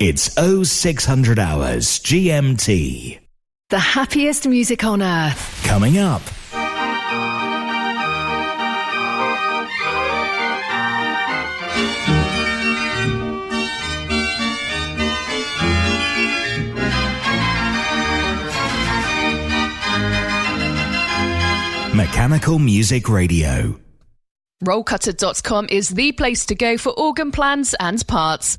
It's 0600 hours GMT. The happiest music on earth. Coming up. Mechanical Music Radio. Rollcutter.com is the place to go for organ plans and parts.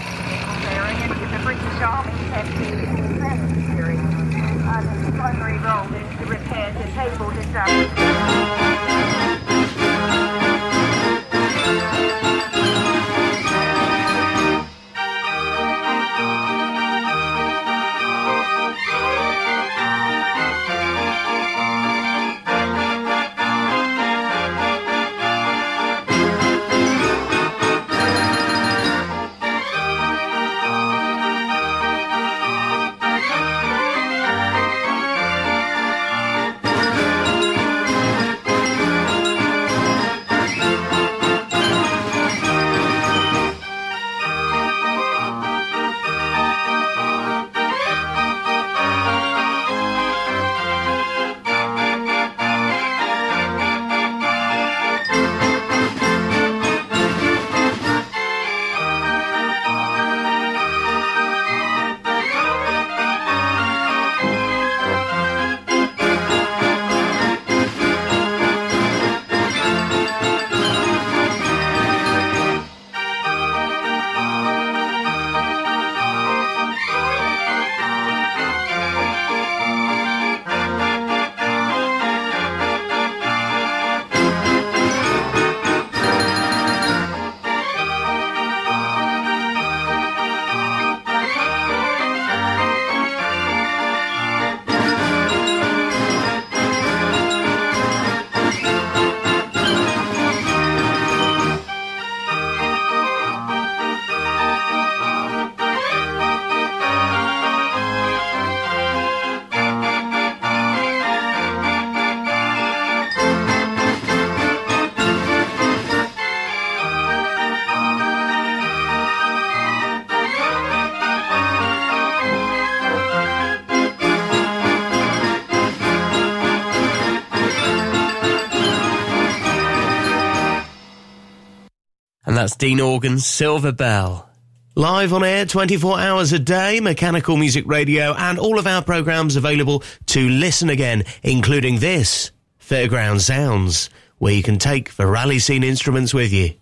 That's Dean Organ's Silver Bell. Live on air 24 hours a day, Mechanical Music Radio, and all of our programs available to listen again, including this, Fairground Sounds, where you can take the rally scene instruments with you.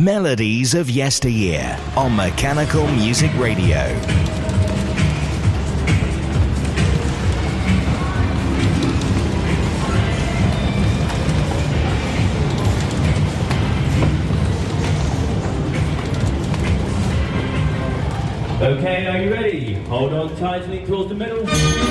Melodies of Yesteryear on Mechanical Music Radio. Okay, are you ready? Hold on tightly towards the middle.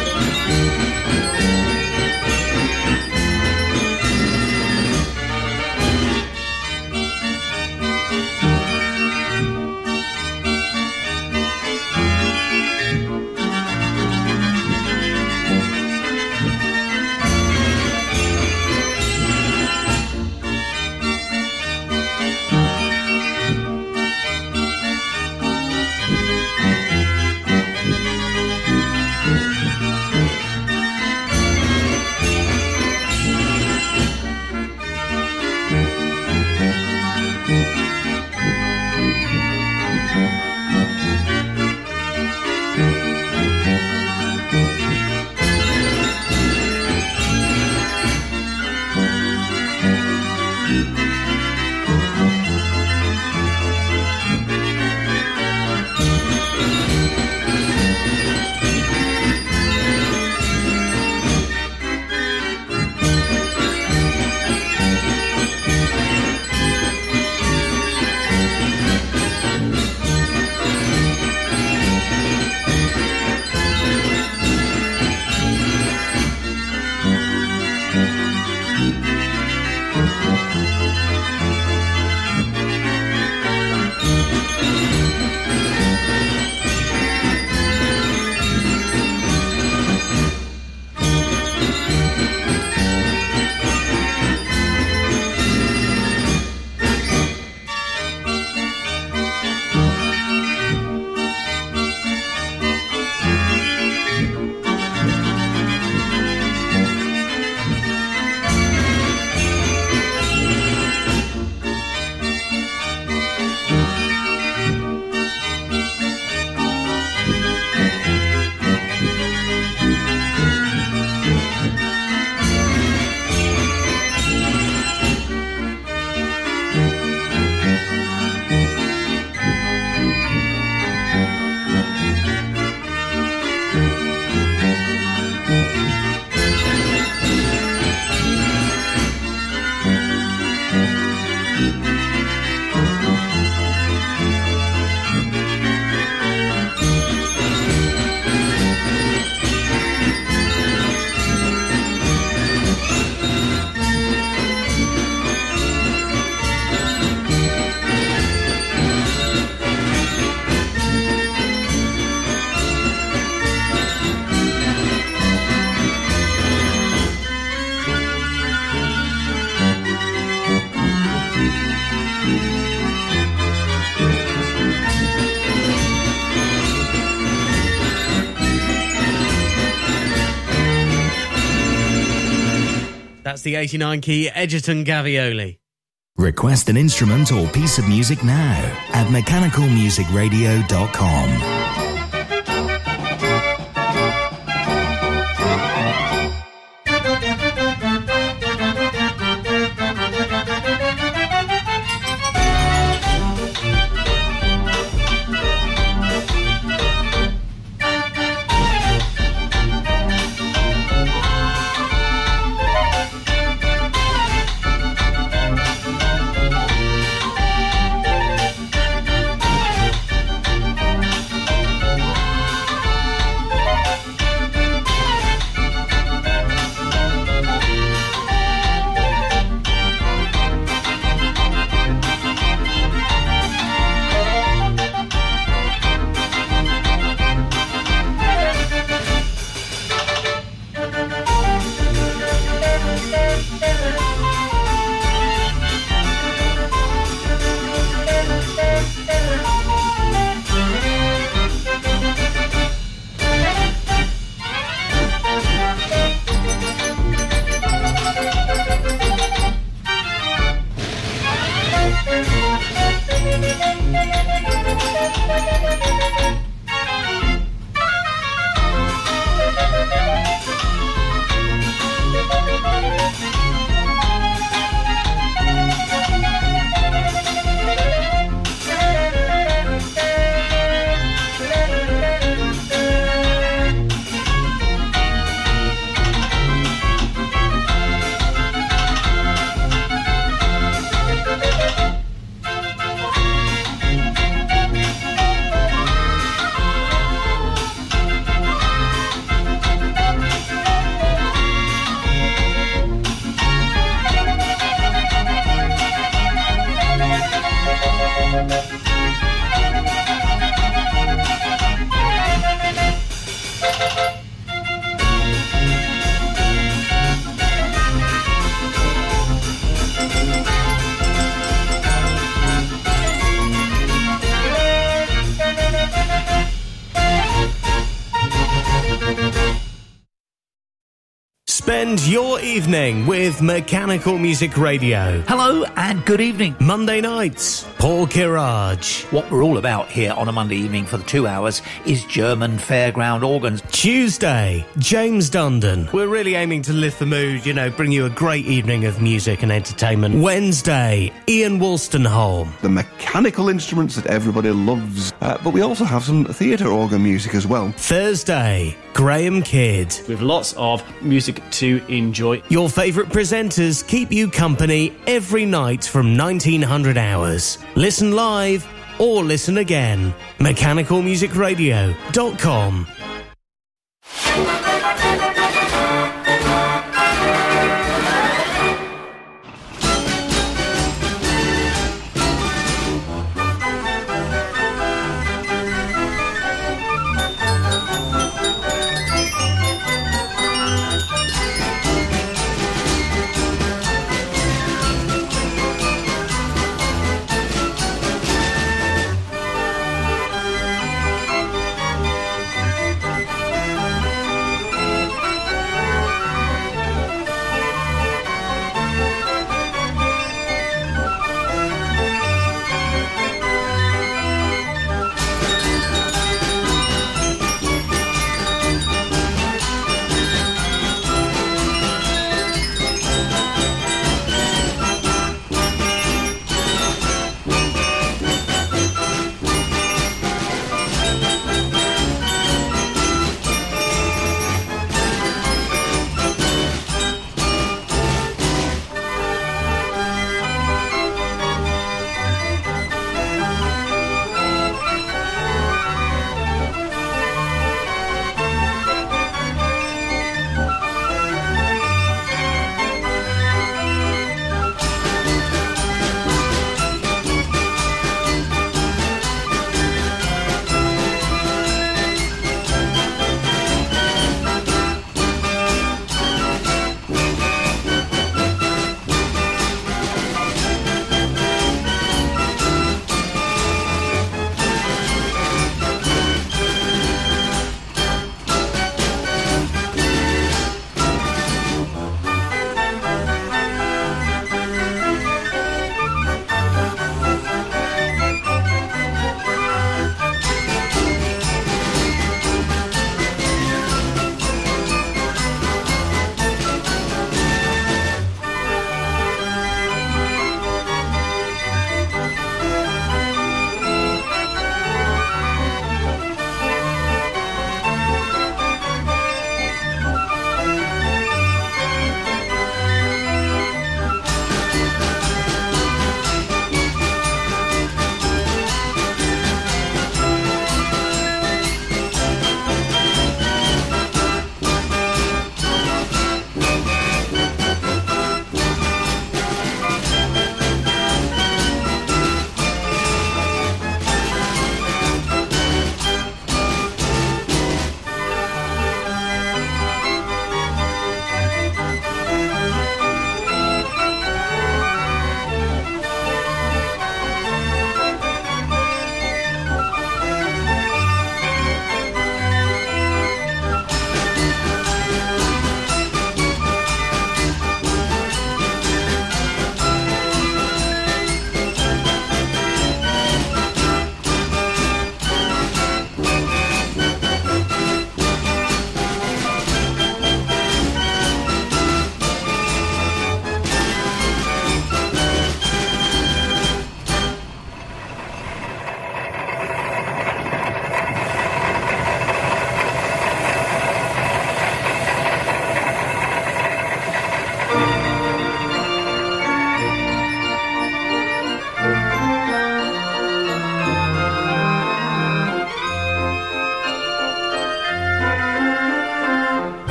The 89 key Egerton Gavioli. Request an instrument or piece of music now at mechanicalmusicradio.com. evening with Mechanical Music Radio. Hello and good evening. Monday nights, Paul Kirage. What we're all about here on a Monday evening for the two hours is German fairground organs. Tuesday, James Dundon. We're really aiming to lift the mood, you know, bring you a great evening of music and entertainment. Wednesday, Ian Wolstenholme. The mechanical instruments that everybody loves. Uh, but we also have some theatre organ music as well. Thursday, Graham Kidd. With lots of music to enjoy. Your favourite presenters keep you company every night from 1900 hours. Listen live or listen again. MechanicalMusicRadio.com.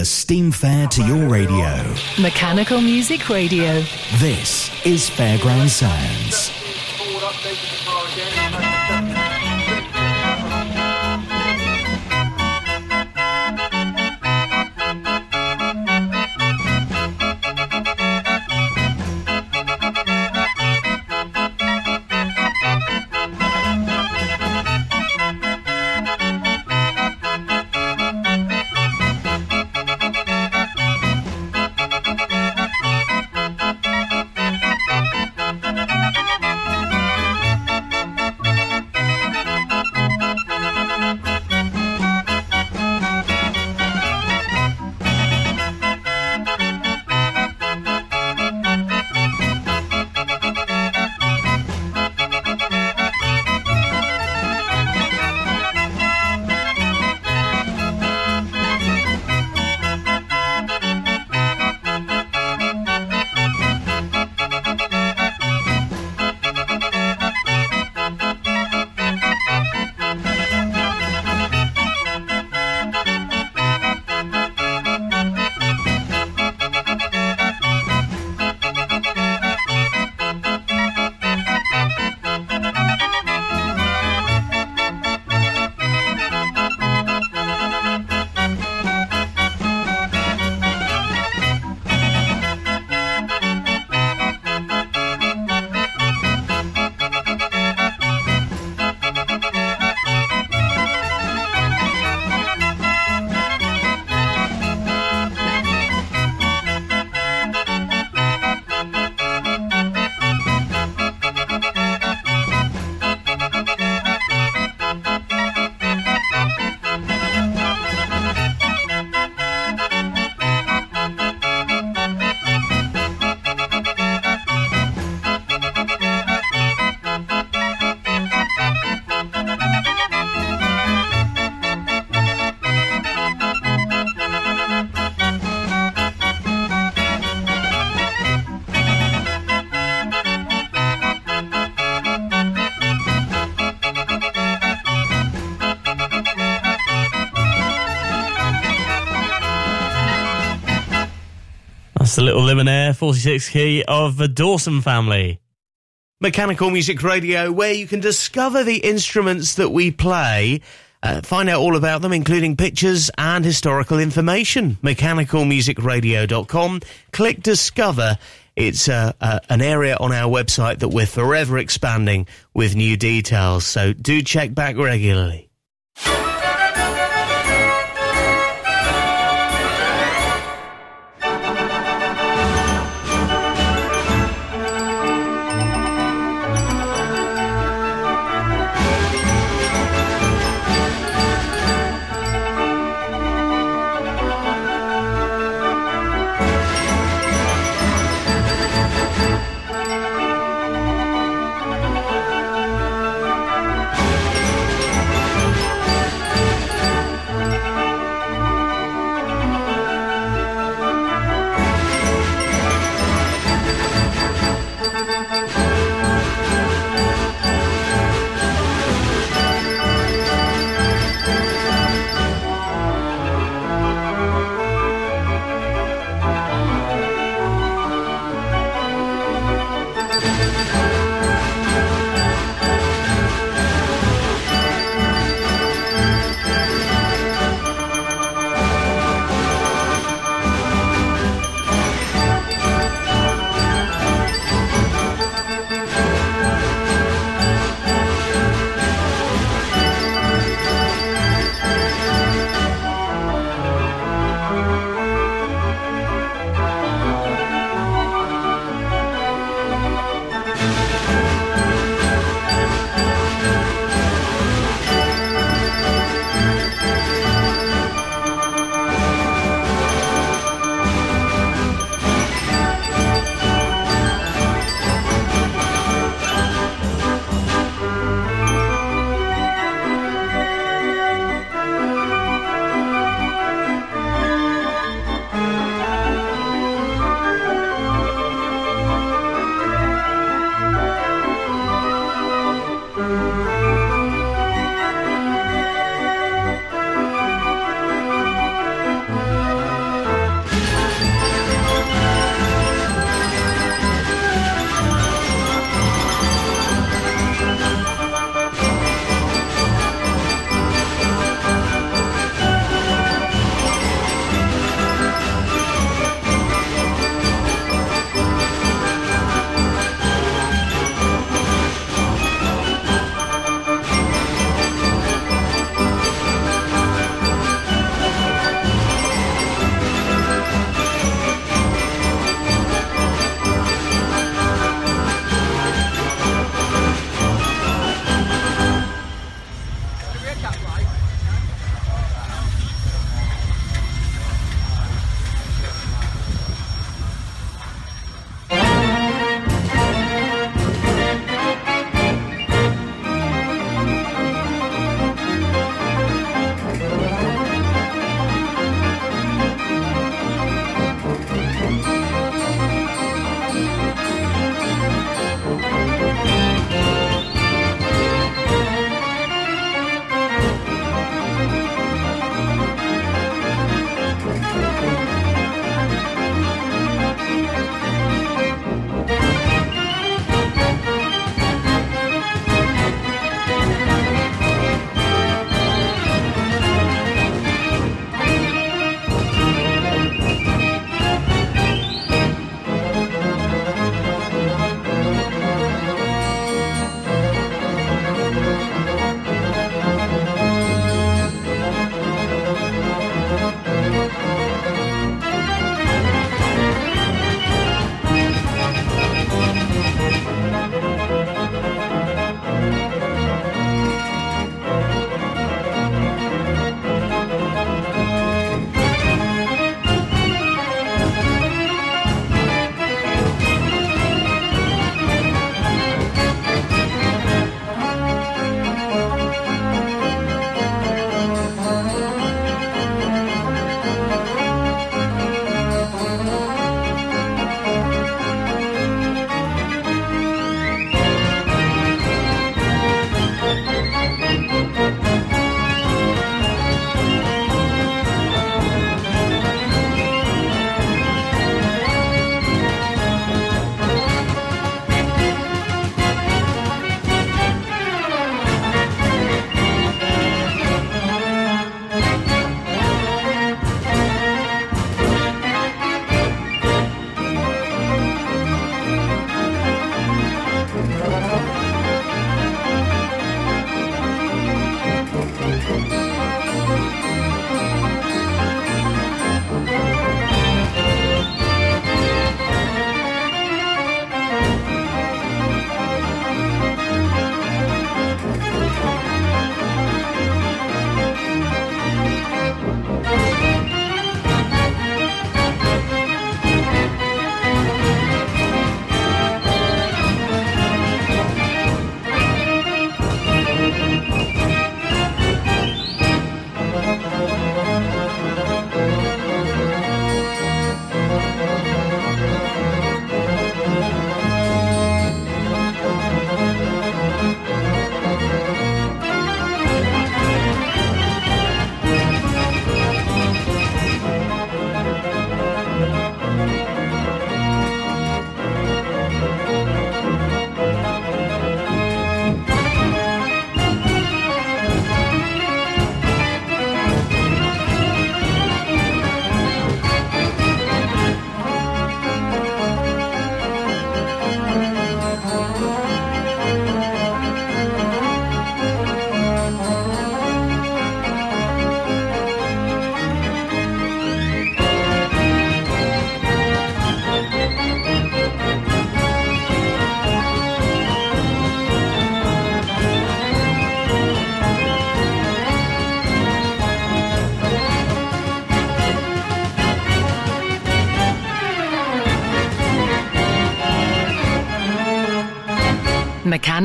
the steam fair to your radio. Mechanical Music Radio. This is Fairground Sounds. Little Limonaire 46 key of the Dawson family. Mechanical Music Radio, where you can discover the instruments that we play, uh, find out all about them, including pictures and historical information. MechanicalMusicRadio.com. Click Discover. It's uh, uh, an area on our website that we're forever expanding with new details, so do check back regularly.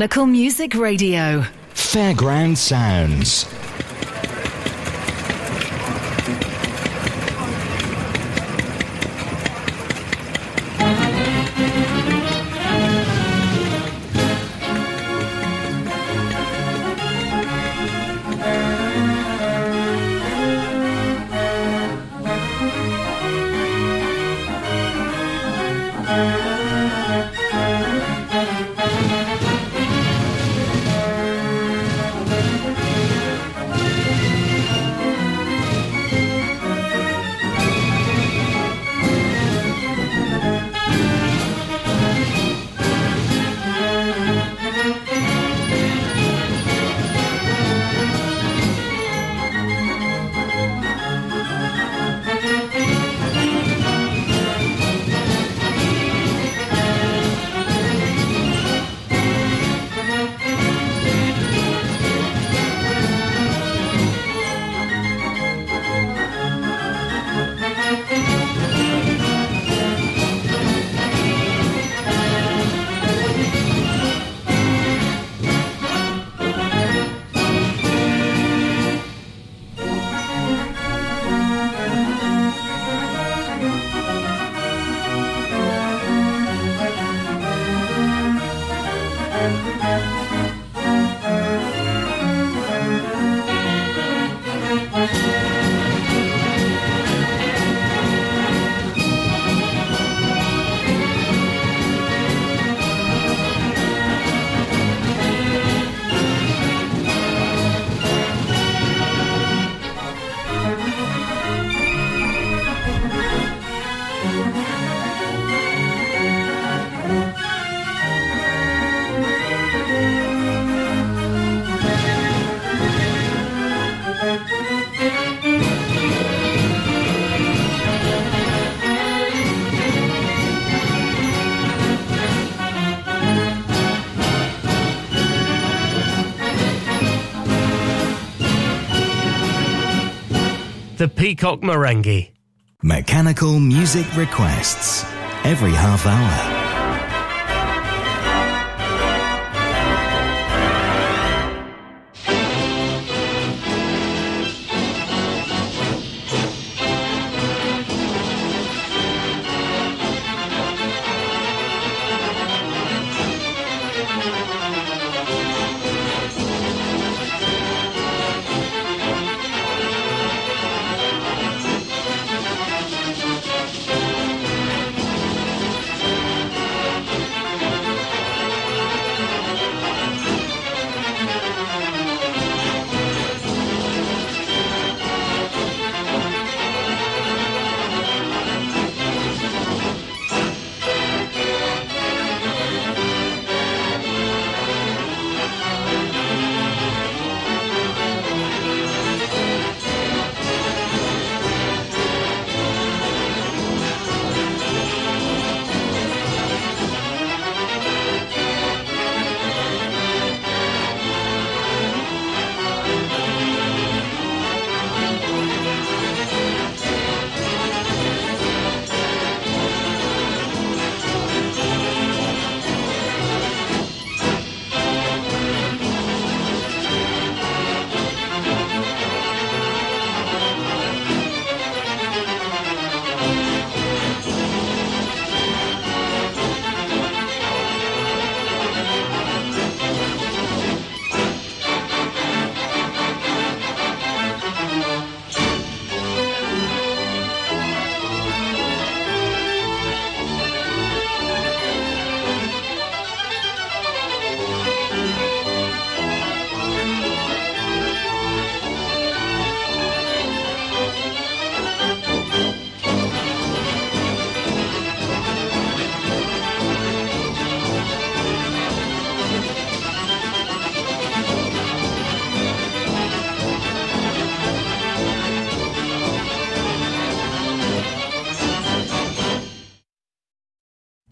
Mechanical Music Radio. Fairground Sounds. Peacock Marenghi. Mechanical music requests every half hour.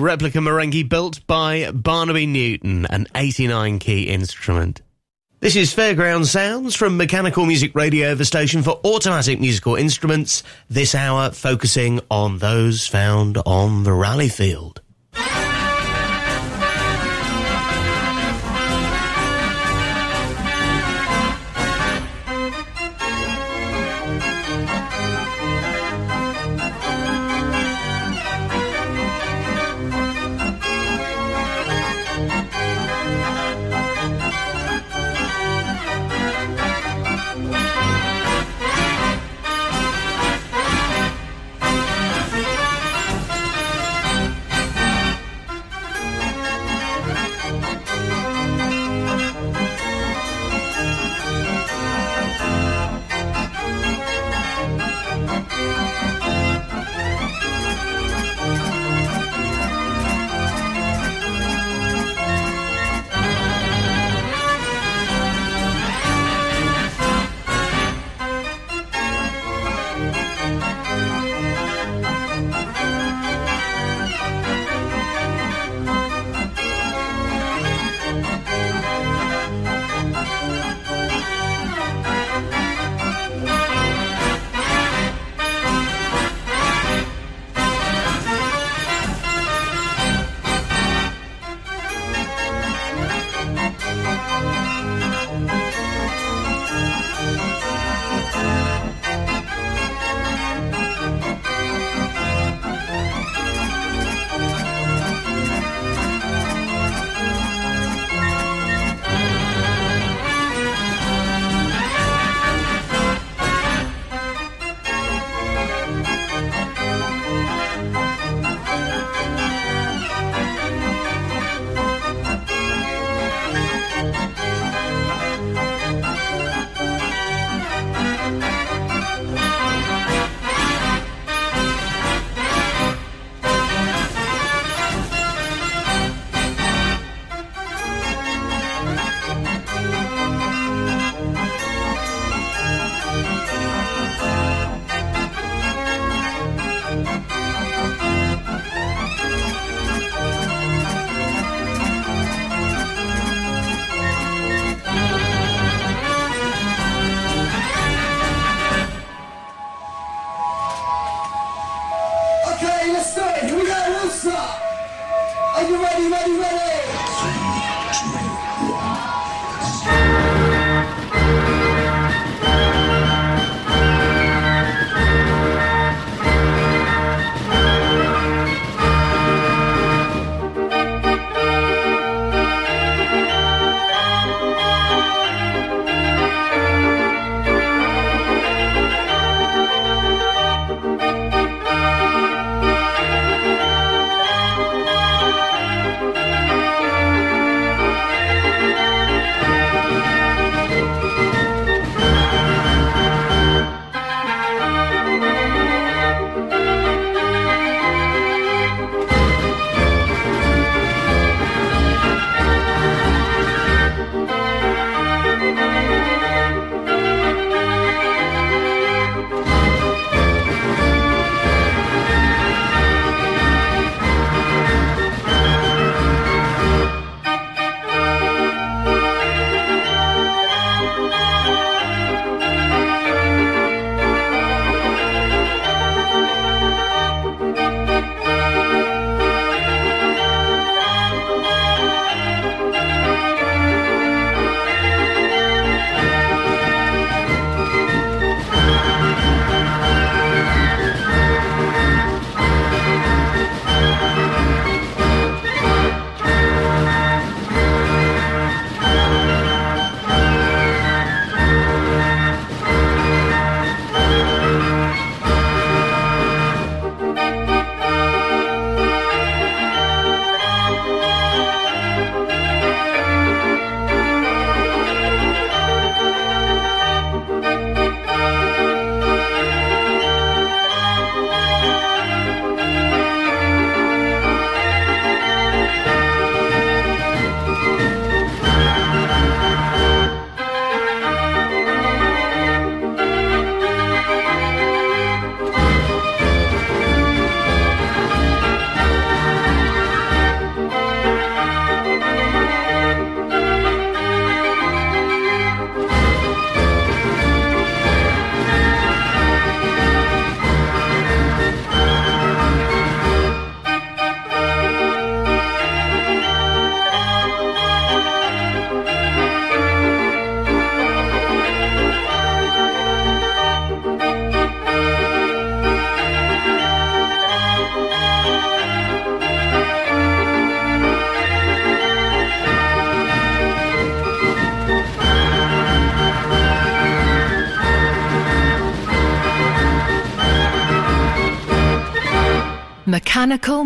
Replica Marenghi built by Barnaby Newton, an 89 key instrument. This is Fairground Sounds from Mechanical Music Radio, the station for automatic musical instruments, this hour focusing on those found on the rally field.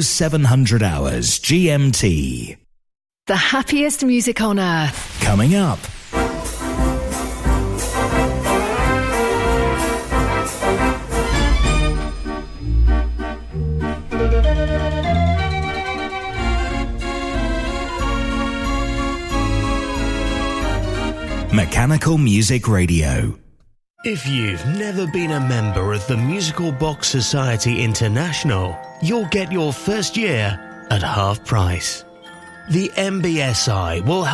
0700 hours GMT. The happiest music on earth. Coming up. Mechanical Music Radio. If you've never been a member of the Musical Box Society International, you'll get your first year at half price. The MBSI will help